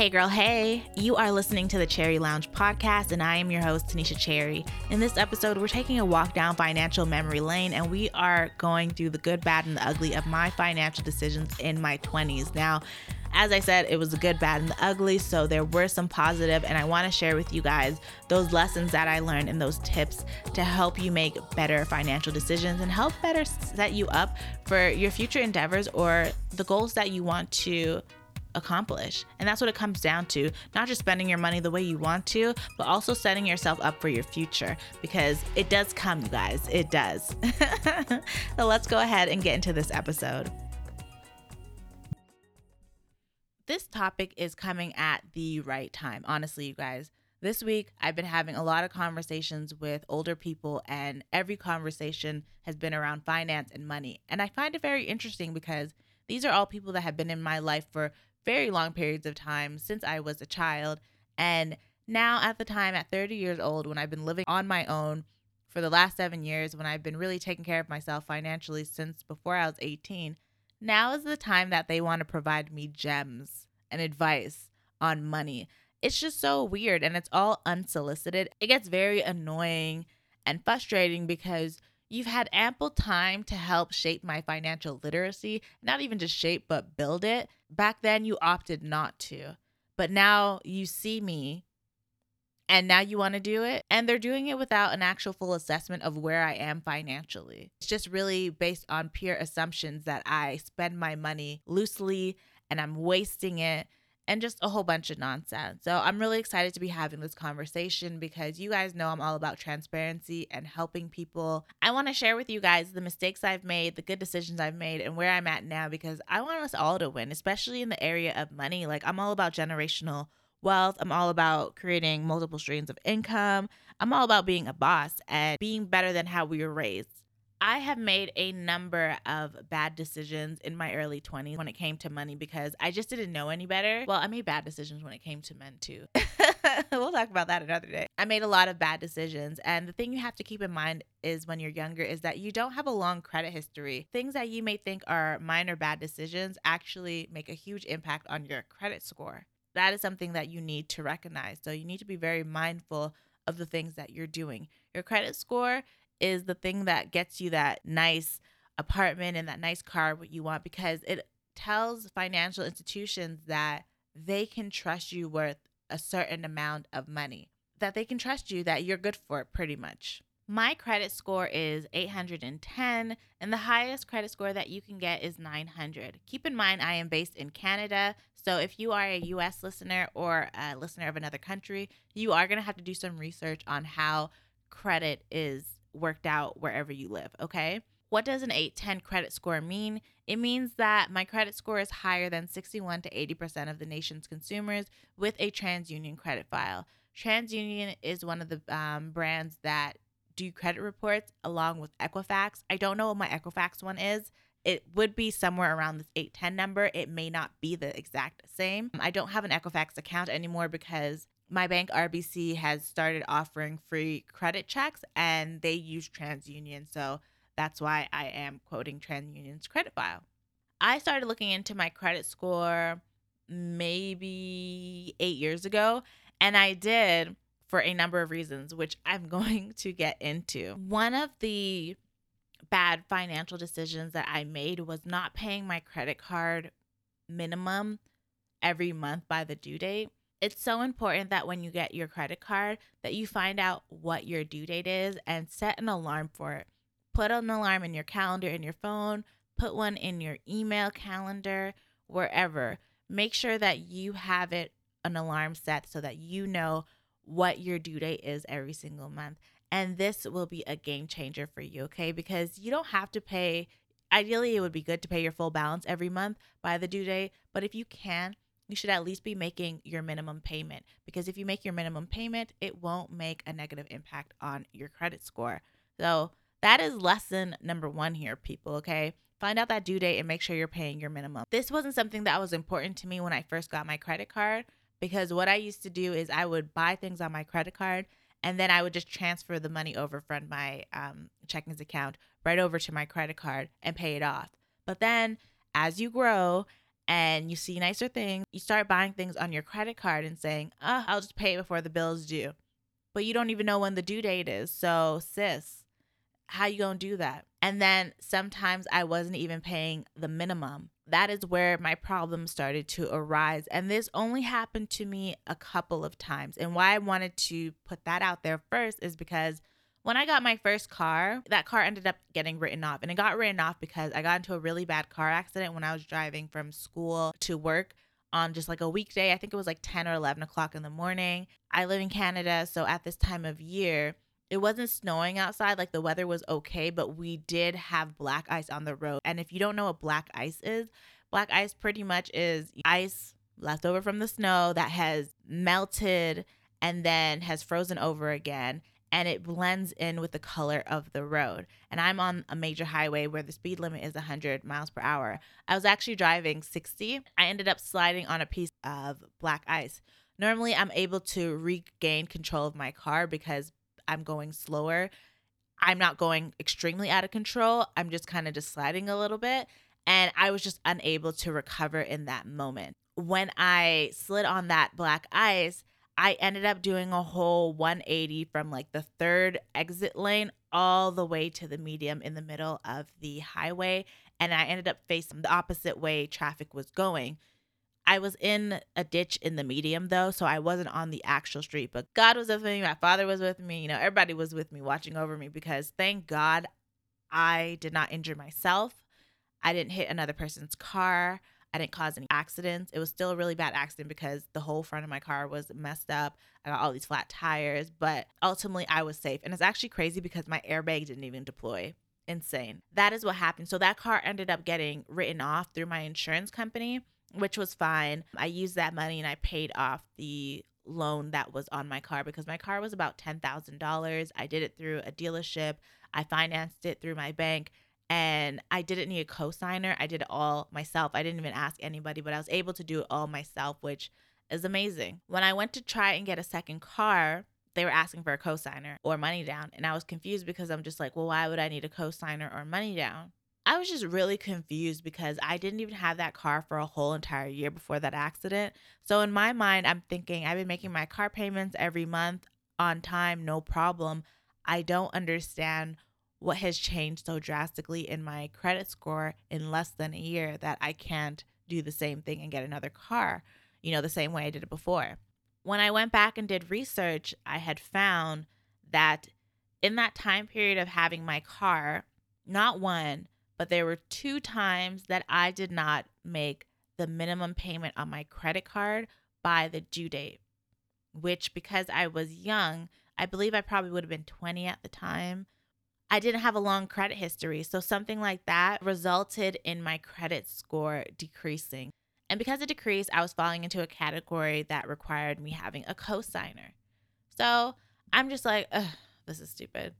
Hey, girl, hey. You are listening to the Cherry Lounge podcast, and I am your host, Tanisha Cherry. In this episode, we're taking a walk down financial memory lane, and we are going through the good, bad, and the ugly of my financial decisions in my 20s. Now, as I said, it was the good, bad, and the ugly, so there were some positive, and I want to share with you guys those lessons that I learned and those tips to help you make better financial decisions and help better set you up for your future endeavors or the goals that you want to accomplish. And that's what it comes down to not just spending your money the way you want to, but also setting yourself up for your future because it does come, you guys. It does. so let's go ahead and get into this episode. This topic is coming at the right time, honestly, you guys. This week, I've been having a lot of conversations with older people, and every conversation has been around finance and money. And I find it very interesting because these are all people that have been in my life for very long periods of time since I was a child. And now, at the time, at 30 years old, when I've been living on my own for the last seven years, when I've been really taking care of myself financially since before I was 18, now is the time that they want to provide me gems and advice on money. It's just so weird and it's all unsolicited. It gets very annoying and frustrating because You've had ample time to help shape my financial literacy, not even just shape, but build it. Back then, you opted not to. But now you see me and now you want to do it. And they're doing it without an actual full assessment of where I am financially. It's just really based on pure assumptions that I spend my money loosely and I'm wasting it and just a whole bunch of nonsense. So I'm really excited to be having this conversation because you guys know I'm all about transparency and helping people. I want to share with you guys the mistakes I've made, the good decisions I've made, and where I'm at now because I want us all to win, especially in the area of money. Like, I'm all about generational wealth. I'm all about creating multiple streams of income. I'm all about being a boss and being better than how we were raised. I have made a number of bad decisions in my early 20s when it came to money because I just didn't know any better. Well, I made bad decisions when it came to men too. we'll talk about that another day. I made a lot of bad decisions. And the thing you have to keep in mind is when you're younger is that you don't have a long credit history. Things that you may think are minor bad decisions actually make a huge impact on your credit score. That is something that you need to recognize. So you need to be very mindful of the things that you're doing. Your credit score is the thing that gets you that nice apartment and that nice car what you want because it tells financial institutions that they can trust you worth a certain amount of money that they can trust you that you're good for it pretty much. My credit score is 810 and the highest credit score that you can get is 900 keep in mind i am based in canada so if you are a us listener or a listener of another country you are going to have to do some research on how credit is worked out wherever you live, okay? What does an 810 credit score mean? It means that my credit score is higher than 61 to 80% of the nation's consumers with a TransUnion credit file. TransUnion is one of the um, brands that do credit reports along with Equifax. I don't know what my Equifax one is. It would be somewhere around this 810 number. It may not be the exact same. I don't have an Equifax account anymore because my bank RBC has started offering free credit checks and they use TransUnion. So that's why I am quoting TransUnion's credit file. I started looking into my credit score maybe eight years ago, and I did for a number of reasons, which I'm going to get into. One of the bad financial decisions that I made was not paying my credit card minimum every month by the due date it's so important that when you get your credit card that you find out what your due date is and set an alarm for it. Put an alarm in your calendar in your phone, put one in your email calendar, wherever. Make sure that you have it an alarm set so that you know what your due date is every single month. And this will be a game changer for you, okay? Because you don't have to pay ideally it would be good to pay your full balance every month by the due date, but if you can, you should at least be making your minimum payment because if you make your minimum payment, it won't make a negative impact on your credit score. So, that is lesson number one here, people. Okay. Find out that due date and make sure you're paying your minimum. This wasn't something that was important to me when I first got my credit card because what I used to do is I would buy things on my credit card and then I would just transfer the money over from my um, checkings account right over to my credit card and pay it off. But then as you grow and you see nicer things, you start buying things on your credit card and saying, oh, I'll just pay it before the bill's due. But you don't even know when the due date is. So, sis, how you going to do that? And then sometimes I wasn't even paying the minimum. That is where my problems started to arise. And this only happened to me a couple of times. And why I wanted to put that out there first is because when I got my first car, that car ended up getting written off. And it got written off because I got into a really bad car accident when I was driving from school to work on just like a weekday. I think it was like 10 or 11 o'clock in the morning. I live in Canada. So at this time of year, it wasn't snowing outside. Like the weather was okay, but we did have black ice on the road. And if you don't know what black ice is, black ice pretty much is ice left over from the snow that has melted and then has frozen over again and it blends in with the color of the road. And I'm on a major highway where the speed limit is 100 miles per hour. I was actually driving 60. I ended up sliding on a piece of black ice. Normally, I'm able to regain control of my car because I'm going slower. I'm not going extremely out of control. I'm just kind of just sliding a little bit. And I was just unable to recover in that moment. When I slid on that black ice, I ended up doing a whole 180 from like the third exit lane all the way to the medium in the middle of the highway. And I ended up facing the opposite way traffic was going. I was in a ditch in the medium though, so I wasn't on the actual street. But God was with me, my father was with me, you know, everybody was with me watching over me because thank God I did not injure myself. I didn't hit another person's car. I didn't cause any accidents. It was still a really bad accident because the whole front of my car was messed up. I got all these flat tires, but ultimately I was safe. And it's actually crazy because my airbag didn't even deploy. Insane. That is what happened. So that car ended up getting written off through my insurance company, which was fine. I used that money and I paid off the loan that was on my car because my car was about $10,000. I did it through a dealership. I financed it through my bank and I didn't need a co-signer. I did it all myself. I didn't even ask anybody, but I was able to do it all myself, which is amazing. When I went to try and get a second car, they were asking for a co-signer or money down, and I was confused because I'm just like, "Well, why would I need a co-signer or money down?" I was just really confused because I didn't even have that car for a whole entire year before that accident. So in my mind, I'm thinking I've been making my car payments every month on time, no problem. I don't understand what has changed so drastically in my credit score in less than a year that I can't do the same thing and get another car, you know, the same way I did it before. When I went back and did research, I had found that in that time period of having my car, not one, but there were two times that I did not make the minimum payment on my credit card by the due date, which because I was young, I believe I probably would have been 20 at the time I didn't have a long credit history. So something like that resulted in my credit score decreasing. And because it decreased, I was falling into a category that required me having a cosigner. So I'm just like, this is stupid.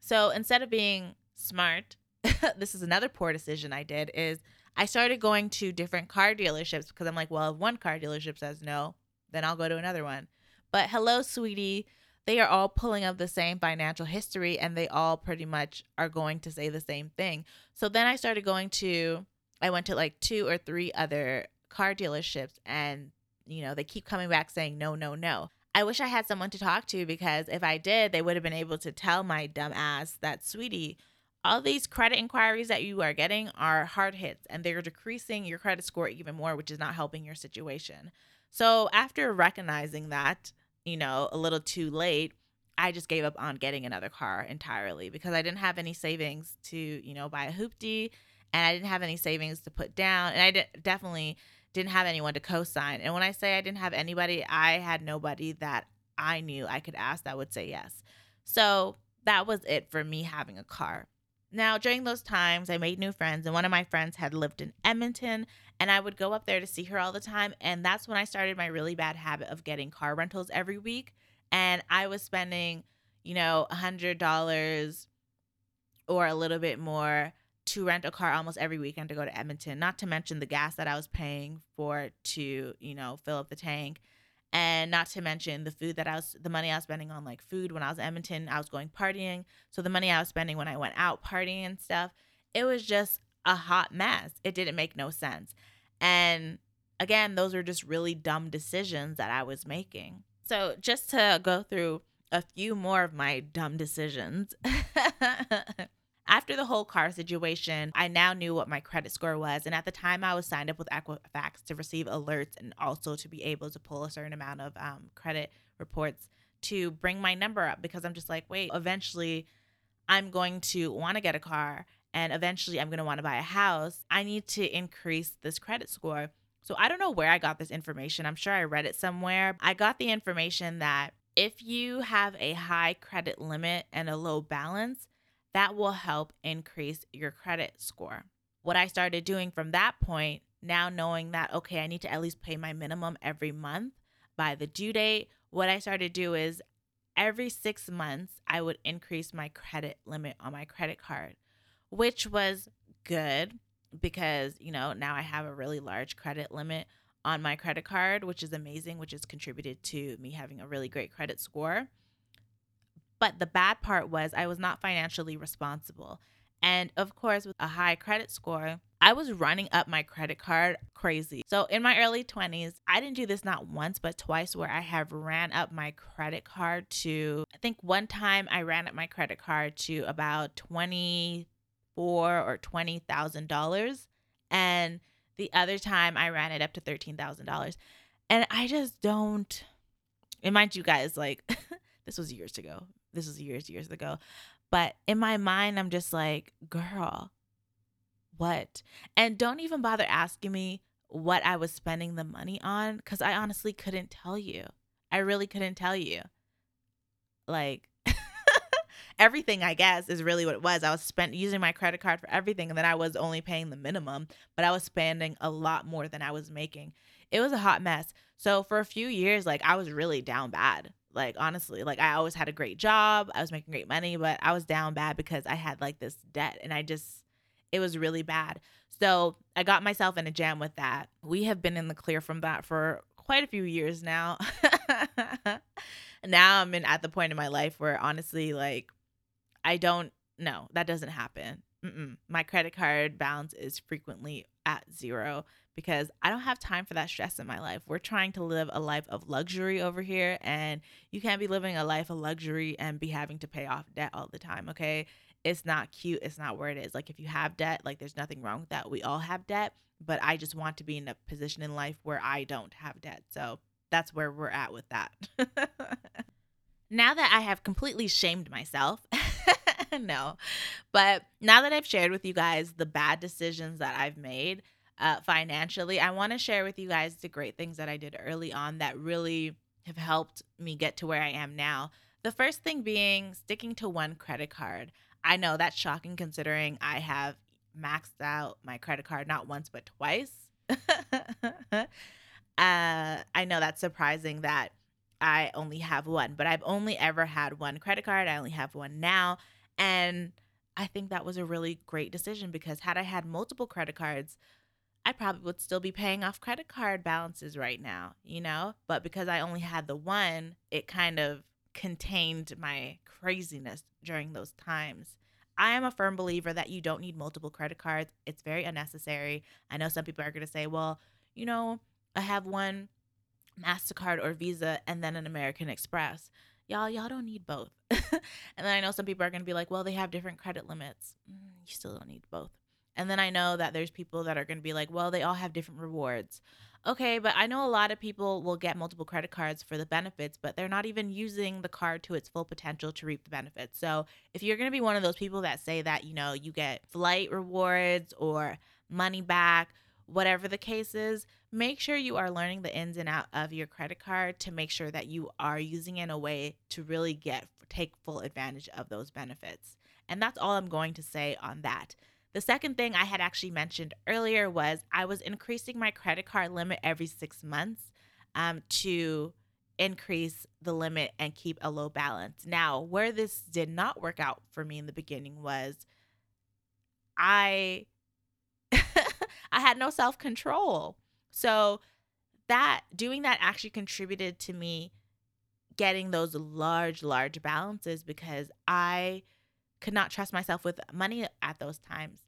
So instead of being smart, this is another poor decision I did is I started going to different car dealerships because I'm like, well, if one car dealership says no, then I'll go to another one. But hello, sweetie they are all pulling up the same financial history and they all pretty much are going to say the same thing. So then I started going to, I went to like two or three other car dealerships and, you know, they keep coming back saying no, no, no. I wish I had someone to talk to because if I did, they would have been able to tell my dumb ass that, sweetie, all these credit inquiries that you are getting are hard hits and they're decreasing your credit score even more, which is not helping your situation. So after recognizing that, you know, a little too late, I just gave up on getting another car entirely because I didn't have any savings to, you know, buy a hoopty and I didn't have any savings to put down. And I definitely didn't have anyone to co sign. And when I say I didn't have anybody, I had nobody that I knew I could ask that would say yes. So that was it for me having a car. Now, during those times, I made new friends, and one of my friends had lived in Edmonton, and I would go up there to see her all the time. And that's when I started my really bad habit of getting car rentals every week. And I was spending, you know, a $100 or a little bit more to rent a car almost every weekend to go to Edmonton, not to mention the gas that I was paying for to, you know, fill up the tank. And not to mention the food that I was, the money I was spending on like food when I was in Edmonton, I was going partying. So the money I was spending when I went out partying and stuff, it was just a hot mess. It didn't make no sense. And again, those are just really dumb decisions that I was making. So, just to go through a few more of my dumb decisions. After the whole car situation, I now knew what my credit score was. And at the time, I was signed up with Equifax to receive alerts and also to be able to pull a certain amount of um, credit reports to bring my number up because I'm just like, wait, eventually I'm going to want to get a car and eventually I'm going to want to buy a house. I need to increase this credit score. So I don't know where I got this information. I'm sure I read it somewhere. I got the information that if you have a high credit limit and a low balance, that will help increase your credit score. What I started doing from that point, now knowing that, okay, I need to at least pay my minimum every month by the due date, what I started to do is every six months, I would increase my credit limit on my credit card, which was good because, you know, now I have a really large credit limit on my credit card, which is amazing, which has contributed to me having a really great credit score. But the bad part was I was not financially responsible. And of course, with a high credit score, I was running up my credit card crazy. So in my early 20s, I didn't do this not once, but twice where I have ran up my credit card to, I think one time I ran up my credit card to about 24 or $20,000. And the other time I ran it up to $13,000. And I just don't, and mind you guys, like, this was years ago. This was years, years ago. But in my mind, I'm just like, girl, what? And don't even bother asking me what I was spending the money on because I honestly couldn't tell you. I really couldn't tell you. Like, everything i guess is really what it was i was spent using my credit card for everything and then i was only paying the minimum but i was spending a lot more than i was making it was a hot mess so for a few years like i was really down bad like honestly like i always had a great job i was making great money but i was down bad because i had like this debt and i just it was really bad so i got myself in a jam with that we have been in the clear from that for quite a few years now now i'm in at the point in my life where honestly like I don't no, that doesn't happen. Mm-mm. My credit card balance is frequently at zero because I don't have time for that stress in my life. We're trying to live a life of luxury over here, and you can't be living a life of luxury and be having to pay off debt all the time, okay? It's not cute. It's not where it is. Like, if you have debt, like, there's nothing wrong with that. We all have debt, but I just want to be in a position in life where I don't have debt. So that's where we're at with that. now that I have completely shamed myself, no. But now that I've shared with you guys the bad decisions that I've made uh, financially, I want to share with you guys the great things that I did early on that really have helped me get to where I am now. The first thing being sticking to one credit card. I know that's shocking considering I have maxed out my credit card not once but twice. uh, I know that's surprising that I only have one, but I've only ever had one credit card. I only have one now. And I think that was a really great decision because had I had multiple credit cards, I probably would still be paying off credit card balances right now, you know? But because I only had the one, it kind of contained my craziness during those times. I am a firm believer that you don't need multiple credit cards. It's very unnecessary. I know some people are going to say, well, you know, I have one MasterCard or Visa and then an American Express y'all y'all don't need both. And then i know some people are going to be like well they have different credit limits. Mm, you still don't need both. And then i know that there's people that are going to be like well they all have different rewards. Okay but i know a lot of people will get multiple credit cards for the benefits but they're not even using the card to its full potential to reap the benefits. So if you're going to be one of those people that say that you know you get flight rewards or money back whatever the case is, make sure you are learning the ins and out of your credit card to make sure that you are using it in a way to really get take full advantage of those benefits. And that's all I'm going to say on that. The second thing I had actually mentioned earlier was I was increasing my credit card limit every six months um, to increase the limit and keep a low balance. Now, where this did not work out for me in the beginning was I I had no self control. So that doing that actually contributed to me getting those large, large balances because I could not trust myself with money at those times.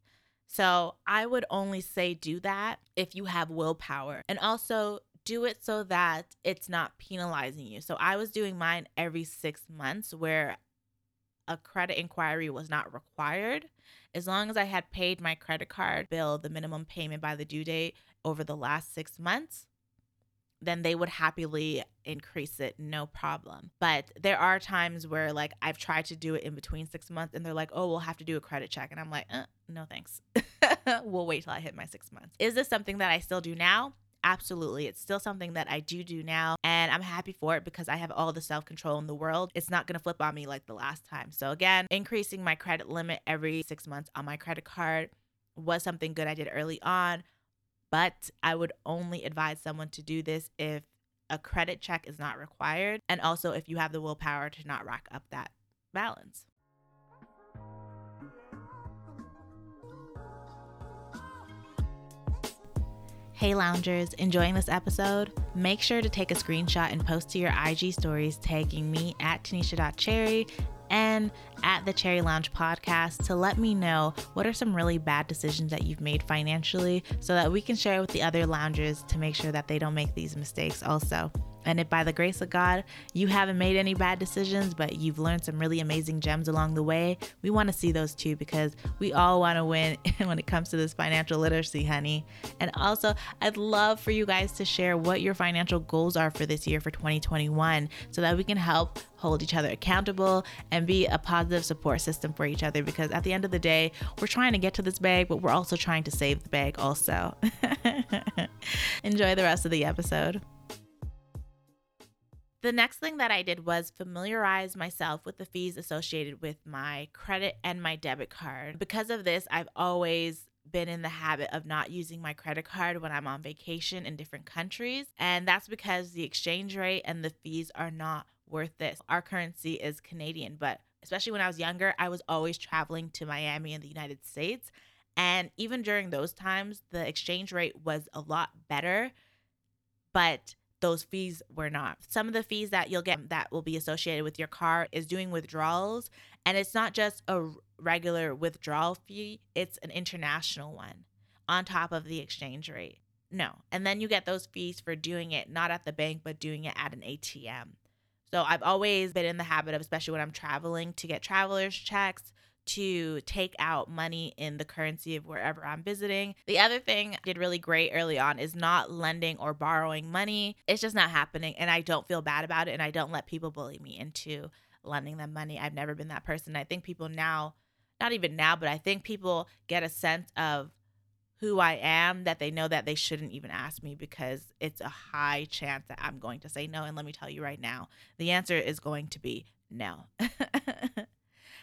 So I would only say do that if you have willpower. And also do it so that it's not penalizing you. So I was doing mine every six months where a credit inquiry was not required. As long as I had paid my credit card bill, the minimum payment by the due date over the last six months, then they would happily increase it, no problem. But there are times where, like, I've tried to do it in between six months and they're like, oh, we'll have to do a credit check. And I'm like, uh, no, thanks. we'll wait till I hit my six months. Is this something that I still do now? Absolutely. It's still something that I do do now. And I'm happy for it because I have all the self control in the world. It's not going to flip on me like the last time. So, again, increasing my credit limit every six months on my credit card was something good I did early on but I would only advise someone to do this if a credit check is not required and also if you have the willpower to not rack up that balance. Hey loungers, enjoying this episode? Make sure to take a screenshot and post to your IG stories tagging me at Tanisha.cherry and at the Cherry Lounge podcast to let me know what are some really bad decisions that you've made financially so that we can share with the other loungers to make sure that they don't make these mistakes also. And if by the grace of God you haven't made any bad decisions, but you've learned some really amazing gems along the way, we want to see those too because we all want to win when it comes to this financial literacy, honey. And also, I'd love for you guys to share what your financial goals are for this year for 2021 so that we can help hold each other accountable and be a positive support system for each other because at the end of the day, we're trying to get to this bag, but we're also trying to save the bag also. Enjoy the rest of the episode. The next thing that I did was familiarize myself with the fees associated with my credit and my debit card. Because of this, I've always been in the habit of not using my credit card when I'm on vacation in different countries. And that's because the exchange rate and the fees are not worth this. Our currency is Canadian, but especially when I was younger, I was always traveling to Miami in the United States. And even during those times, the exchange rate was a lot better. But those fees were not. Some of the fees that you'll get that will be associated with your car is doing withdrawals. And it's not just a regular withdrawal fee, it's an international one on top of the exchange rate. No. And then you get those fees for doing it not at the bank, but doing it at an ATM. So I've always been in the habit of, especially when I'm traveling, to get traveler's checks to take out money in the currency of wherever I'm visiting. The other thing I did really great early on is not lending or borrowing money. It's just not happening. And I don't feel bad about it. And I don't let people bully me into lending them money. I've never been that person. I think people now, not even now, but I think people get a sense of who I am that they know that they shouldn't even ask me because it's a high chance that I'm going to say no. And let me tell you right now, the answer is going to be no.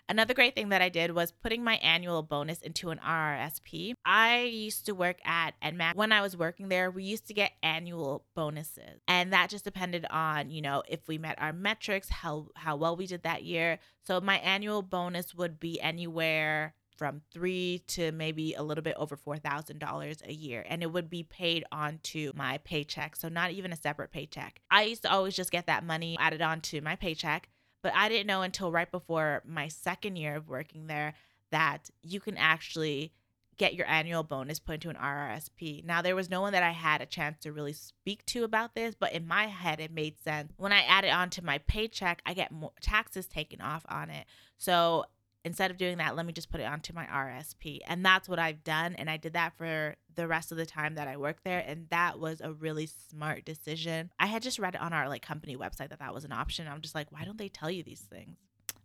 Another great thing that I did was putting my annual bonus into an RRSP. I used to work at NMAC. When I was working there, we used to get annual bonuses. And that just depended on, you know, if we met our metrics, how how well we did that year. So my annual bonus would be anywhere from three to maybe a little bit over four thousand dollars a year, and it would be paid onto my paycheck. So not even a separate paycheck. I used to always just get that money added onto my paycheck, but I didn't know until right before my second year of working there that you can actually get your annual bonus put into an RRSP. Now, there was no one that I had a chance to really speak to about this, but in my head, it made sense. When I add it onto my paycheck, I get more taxes taken off on it. So instead of doing that, let me just put it onto my RSP. And that's what I've done. And I did that for the rest of the time that I worked there. And that was a really smart decision. I had just read it on our like company website that that was an option. I'm just like, why don't they tell you these things?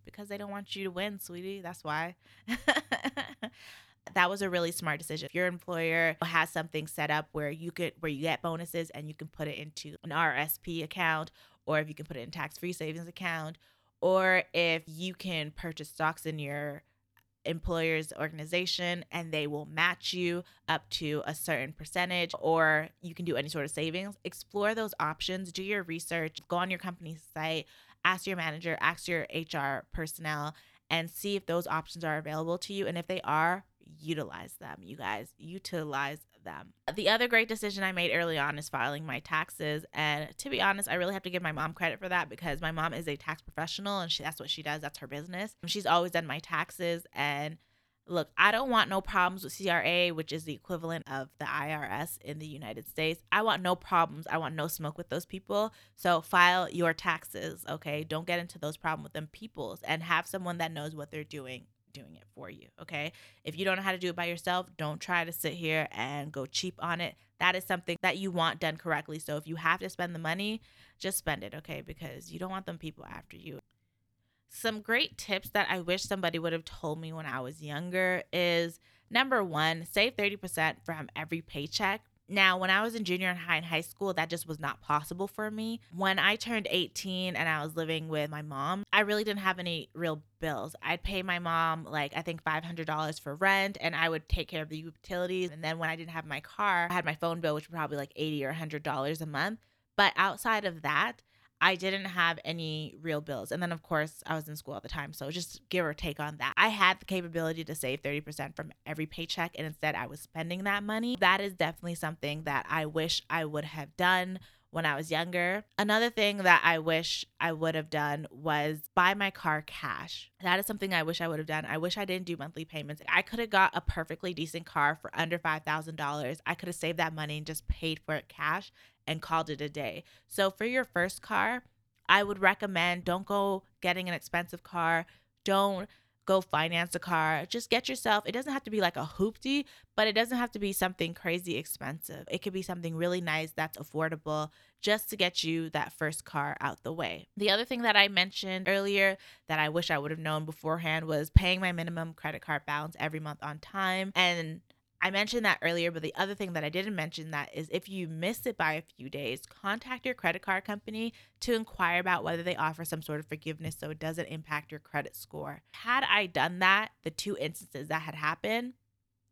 Because they don't want you to win, sweetie. That's why. that was a really smart decision. If your employer has something set up where you could where you get bonuses and you can put it into an RSP account or if you can put it in tax-free savings account or if you can purchase stocks in your employer's organization and they will match you up to a certain percentage or you can do any sort of savings explore those options do your research go on your company's site ask your manager ask your hr personnel and see if those options are available to you. And if they are utilize them you guys. Utilize them. The other great decision I made early on is filing my taxes. And to be honest, I really have to give my mom credit for that because my mom is a tax professional and she, that's what she does. That's her business. She's always done my taxes. And Look, I don't want no problems with CRA, which is the equivalent of the IRS in the United States. I want no problems. I want no smoke with those people. So file your taxes, okay? Don't get into those problems with them peoples and have someone that knows what they're doing doing it for you, okay? If you don't know how to do it by yourself, don't try to sit here and go cheap on it. That is something that you want done correctly. So if you have to spend the money, just spend it, okay? Because you don't want them people after you. Some great tips that I wish somebody would have told me when I was younger is number one, save 30% from every paycheck. Now, when I was in junior and high and high school, that just was not possible for me. When I turned 18 and I was living with my mom, I really didn't have any real bills. I'd pay my mom like I think $500 for rent and I would take care of the utilities. And then when I didn't have my car, I had my phone bill, which was probably like 80 or $100 a month. But outside of that, I didn't have any real bills. And then, of course, I was in school at the time. So just give or take on that. I had the capability to save 30% from every paycheck. And instead, I was spending that money. That is definitely something that I wish I would have done when I was younger. Another thing that I wish I would have done was buy my car cash. That is something I wish I would have done. I wish I didn't do monthly payments. I could have got a perfectly decent car for under $5,000. I could have saved that money and just paid for it cash and called it a day. So for your first car, I would recommend don't go getting an expensive car. Don't go finance a car. Just get yourself, it doesn't have to be like a hoopty, but it doesn't have to be something crazy expensive. It could be something really nice that's affordable just to get you that first car out the way. The other thing that I mentioned earlier that I wish I would have known beforehand was paying my minimum credit card balance every month on time and I mentioned that earlier, but the other thing that I didn't mention that is if you miss it by a few days, contact your credit card company to inquire about whether they offer some sort of forgiveness so it doesn't impact your credit score. Had I done that, the two instances that had happened,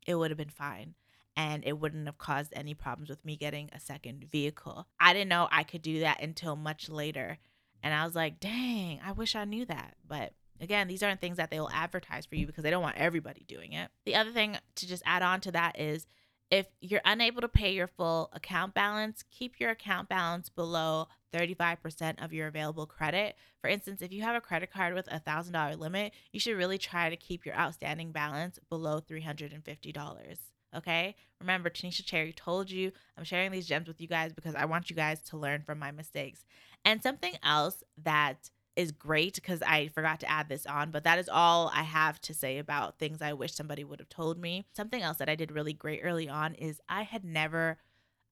it would have been fine and it wouldn't have caused any problems with me getting a second vehicle. I didn't know I could do that until much later. And I was like, dang, I wish I knew that. But Again, these aren't things that they will advertise for you because they don't want everybody doing it. The other thing to just add on to that is if you're unable to pay your full account balance, keep your account balance below 35% of your available credit. For instance, if you have a credit card with a $1,000 limit, you should really try to keep your outstanding balance below $350. Okay? Remember, Tanisha Cherry told you I'm sharing these gems with you guys because I want you guys to learn from my mistakes. And something else that is great because I forgot to add this on, but that is all I have to say about things I wish somebody would have told me. Something else that I did really great early on is I had never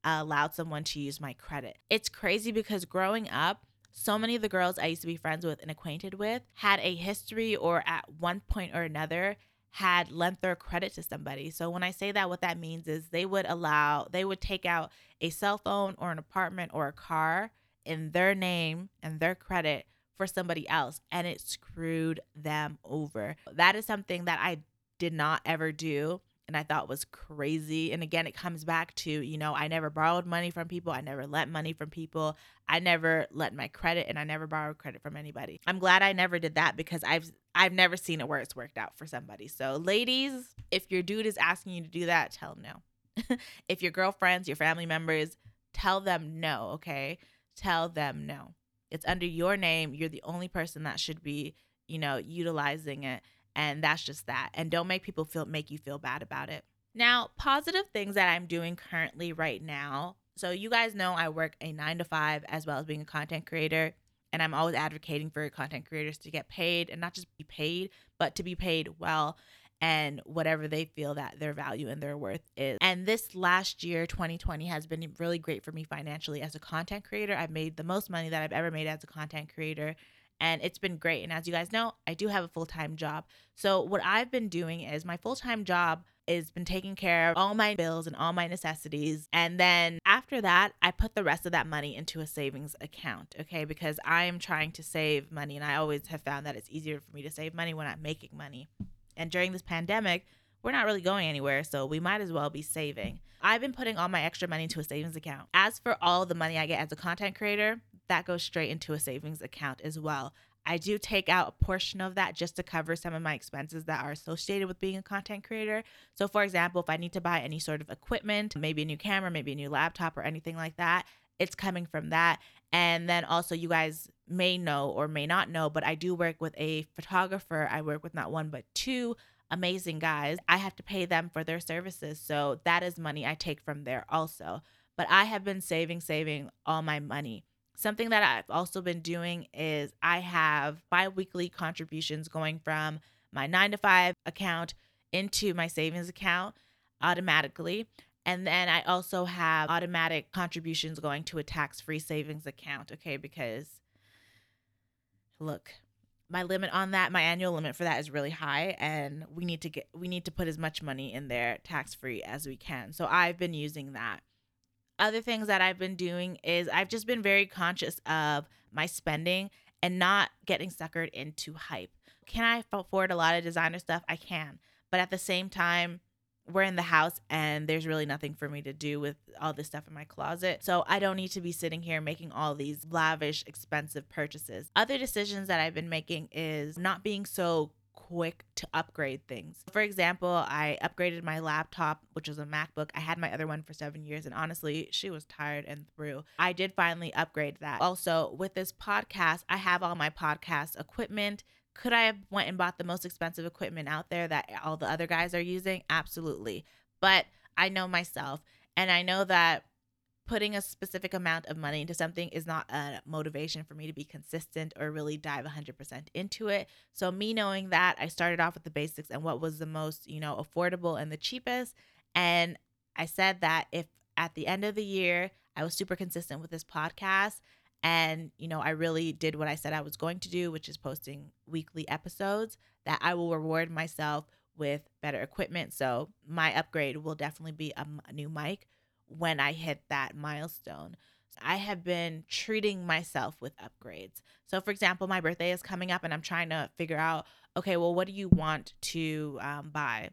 allowed someone to use my credit. It's crazy because growing up, so many of the girls I used to be friends with and acquainted with had a history or at one point or another had lent their credit to somebody. So when I say that, what that means is they would allow, they would take out a cell phone or an apartment or a car in their name and their credit for somebody else and it screwed them over. That is something that I did not ever do and I thought was crazy. And again, it comes back to, you know, I never borrowed money from people. I never lent money from people. I never lent my credit and I never borrowed credit from anybody. I'm glad I never did that because I've I've never seen it where it's worked out for somebody. So, ladies, if your dude is asking you to do that, tell him no. if your girlfriends, your family members, tell them no, okay? Tell them no. It's under your name. You're the only person that should be, you know, utilizing it. And that's just that. And don't make people feel make you feel bad about it. Now, positive things that I'm doing currently right now. So you guys know I work a 9 to 5 as well as being a content creator and I'm always advocating for content creators to get paid and not just be paid, but to be paid well and whatever they feel that their value and their worth is. And this last year, 2020, has been really great for me financially as a content creator. I've made the most money that I've ever made as a content creator. And it's been great. And as you guys know, I do have a full time job. So, what I've been doing is my full time job has been taking care of all my bills and all my necessities. And then after that, I put the rest of that money into a savings account, okay? Because I am trying to save money. And I always have found that it's easier for me to save money when I'm making money. And during this pandemic, we're not really going anywhere, so we might as well be saving. I've been putting all my extra money into a savings account. As for all the money I get as a content creator, that goes straight into a savings account as well. I do take out a portion of that just to cover some of my expenses that are associated with being a content creator. So, for example, if I need to buy any sort of equipment, maybe a new camera, maybe a new laptop, or anything like that, it's coming from that. And then also, you guys may know or may not know, but I do work with a photographer. I work with not one, but two amazing guys. I have to pay them for their services. So that is money I take from there also. But I have been saving, saving all my money. Something that I've also been doing is I have bi weekly contributions going from my nine to five account into my savings account automatically. And then I also have automatic contributions going to a tax free savings account. Okay. Because look, my limit on that, my annual limit for that is really high and we need to get we need to put as much money in there tax free as we can. So I've been using that. Other things that I've been doing is I've just been very conscious of my spending and not getting suckered into hype. Can I afford a lot of designer stuff? I can. But at the same time, we're in the house and there's really nothing for me to do with all this stuff in my closet. So I don't need to be sitting here making all these lavish, expensive purchases. Other decisions that I've been making is not being so quick to upgrade things. For example, I upgraded my laptop, which was a MacBook. I had my other one for seven years, and honestly, she was tired and through. I did finally upgrade that. Also, with this podcast, I have all my podcast equipment could I have went and bought the most expensive equipment out there that all the other guys are using? Absolutely. But I know myself and I know that putting a specific amount of money into something is not a motivation for me to be consistent or really dive 100% into it. So me knowing that, I started off with the basics and what was the most, you know, affordable and the cheapest and I said that if at the end of the year I was super consistent with this podcast and you know i really did what i said i was going to do which is posting weekly episodes that i will reward myself with better equipment. So my upgrade will definitely be a, new mic when i hit that milestone. I have been treating myself with upgrades. So for example my birthday is coming up and i'm trying to figure out okay well what do you want to um, buy?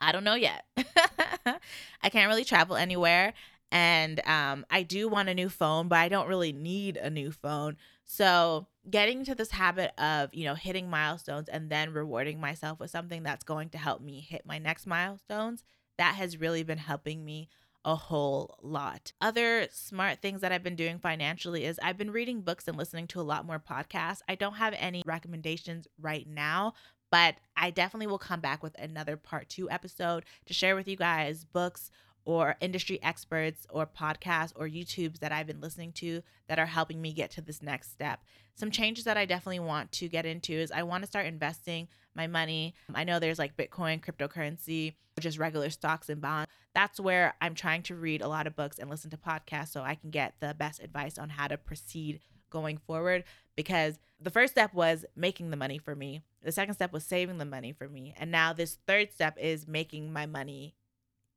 I don't know yet. I can't really travel anywhere and um, I do want a new phone, but I don't really need a new phone. So getting to this habit of you know hitting milestones and then rewarding myself with something that's going to help me hit my next milestones that has really been helping me a whole lot. Other smart things that I've been doing financially is I've been reading books and listening to a lot more podcasts. I don't have any recommendations right now, but I definitely will come back with another part 2 episode to share with you guys books or industry experts or podcasts or YouTubes that I've been listening to that are helping me get to this next step. Some changes that I definitely want to get into is I want to start investing my money. I know there's like Bitcoin, cryptocurrency, just regular stocks and bonds. That's where I'm trying to read a lot of books and listen to podcasts so I can get the best advice on how to proceed going forward because the first step was making the money for me. The second step was saving the money for me. And now this third step is making my money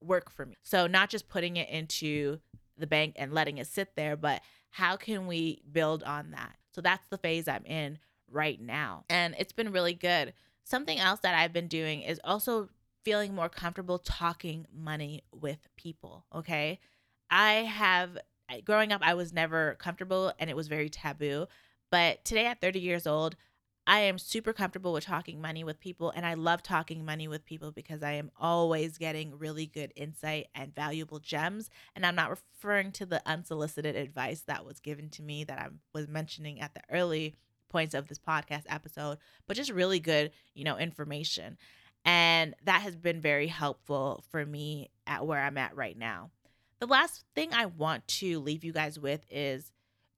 work for me. So not just putting it into the bank and letting it sit there, but how can we build on that? So that's the phase I'm in right now. And it's been really good. Something else that I've been doing is also feeling more comfortable talking money with people. Okay. I have, growing up, I was never comfortable and it was very taboo. But today at 30 years old, I am super comfortable with talking money with people, and I love talking money with people because I am always getting really good insight and valuable gems. And I'm not referring to the unsolicited advice that was given to me that I was mentioning at the early points of this podcast episode, but just really good, you know, information. And that has been very helpful for me at where I'm at right now. The last thing I want to leave you guys with is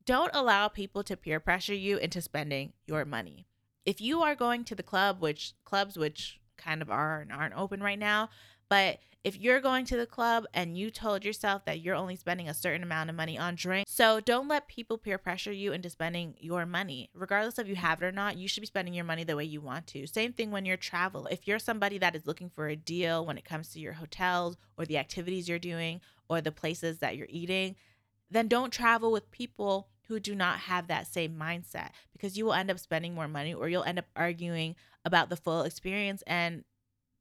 don't allow people to peer pressure you into spending your money if you are going to the club, which clubs which kind of are and aren't open right now, but if you're going to the club and you told yourself that you're only spending a certain amount of money on drinks, so don't let people peer pressure you into spending your money. Regardless of you have it or not, you should be spending your money the way you want to. Same thing when you're travel. If you're somebody that is looking for a deal when it comes to your hotels or the activities you're doing or the places that you're eating, then don't travel with people who do not have that same mindset because you will end up spending more money or you'll end up arguing about the full experience and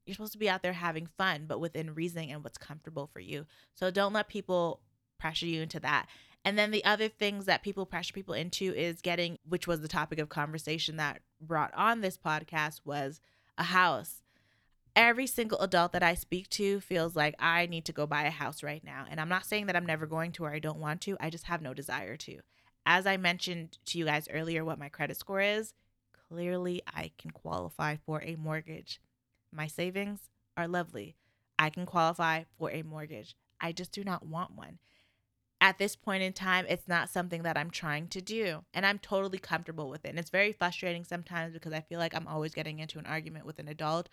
you're supposed to be out there having fun but within reasoning and what's comfortable for you. So don't let people pressure you into that. And then the other things that people pressure people into is getting which was the topic of conversation that brought on this podcast was a house. Every single adult that I speak to feels like I need to go buy a house right now. And I'm not saying that I'm never going to or I don't want to, I just have no desire to as I mentioned to you guys earlier, what my credit score is, clearly I can qualify for a mortgage. my savings are lovely. I can qualify for a mortgage. I just do not want one. At this point in time, it's not something that I'm trying to do, and I'm totally comfortable with it. And it's very frustrating sometimes because I feel like I'm always getting into an argument with an adult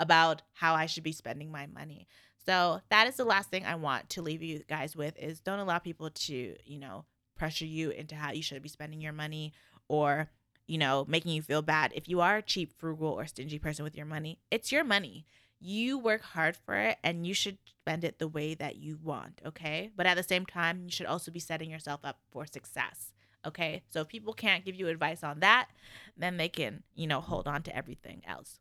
about how I should be spending my money. So that is the last thing I want to leave you guys with is don't allow people to, you know, pressure you into how you should be spending your money or, you know, making you feel bad. If you are a cheap, frugal, or stingy person with your money, it's your money. You work hard for it and you should spend it the way that you want, okay? But at the same time, you should also be setting yourself up for success. Okay. So if people can't give you advice on that, then they can, you know, hold on to everything else.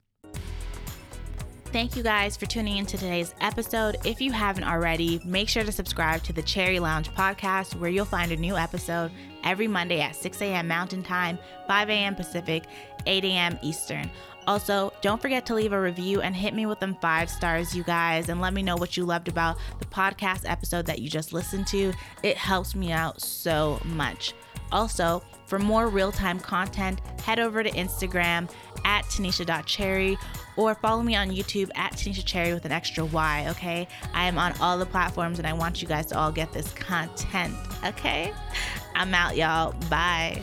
Thank you guys for tuning into today's episode. If you haven't already, make sure to subscribe to the Cherry Lounge podcast, where you'll find a new episode every Monday at 6 a.m. Mountain Time, 5 a.m. Pacific, 8 a.m. Eastern. Also, don't forget to leave a review and hit me with them five stars, you guys, and let me know what you loved about the podcast episode that you just listened to. It helps me out so much. Also, for more real time content, head over to Instagram at tanisha.cherry or follow me on YouTube at Tanisha Cherry with an extra Y, okay? I am on all the platforms and I want you guys to all get this content, okay? I'm out, y'all. Bye.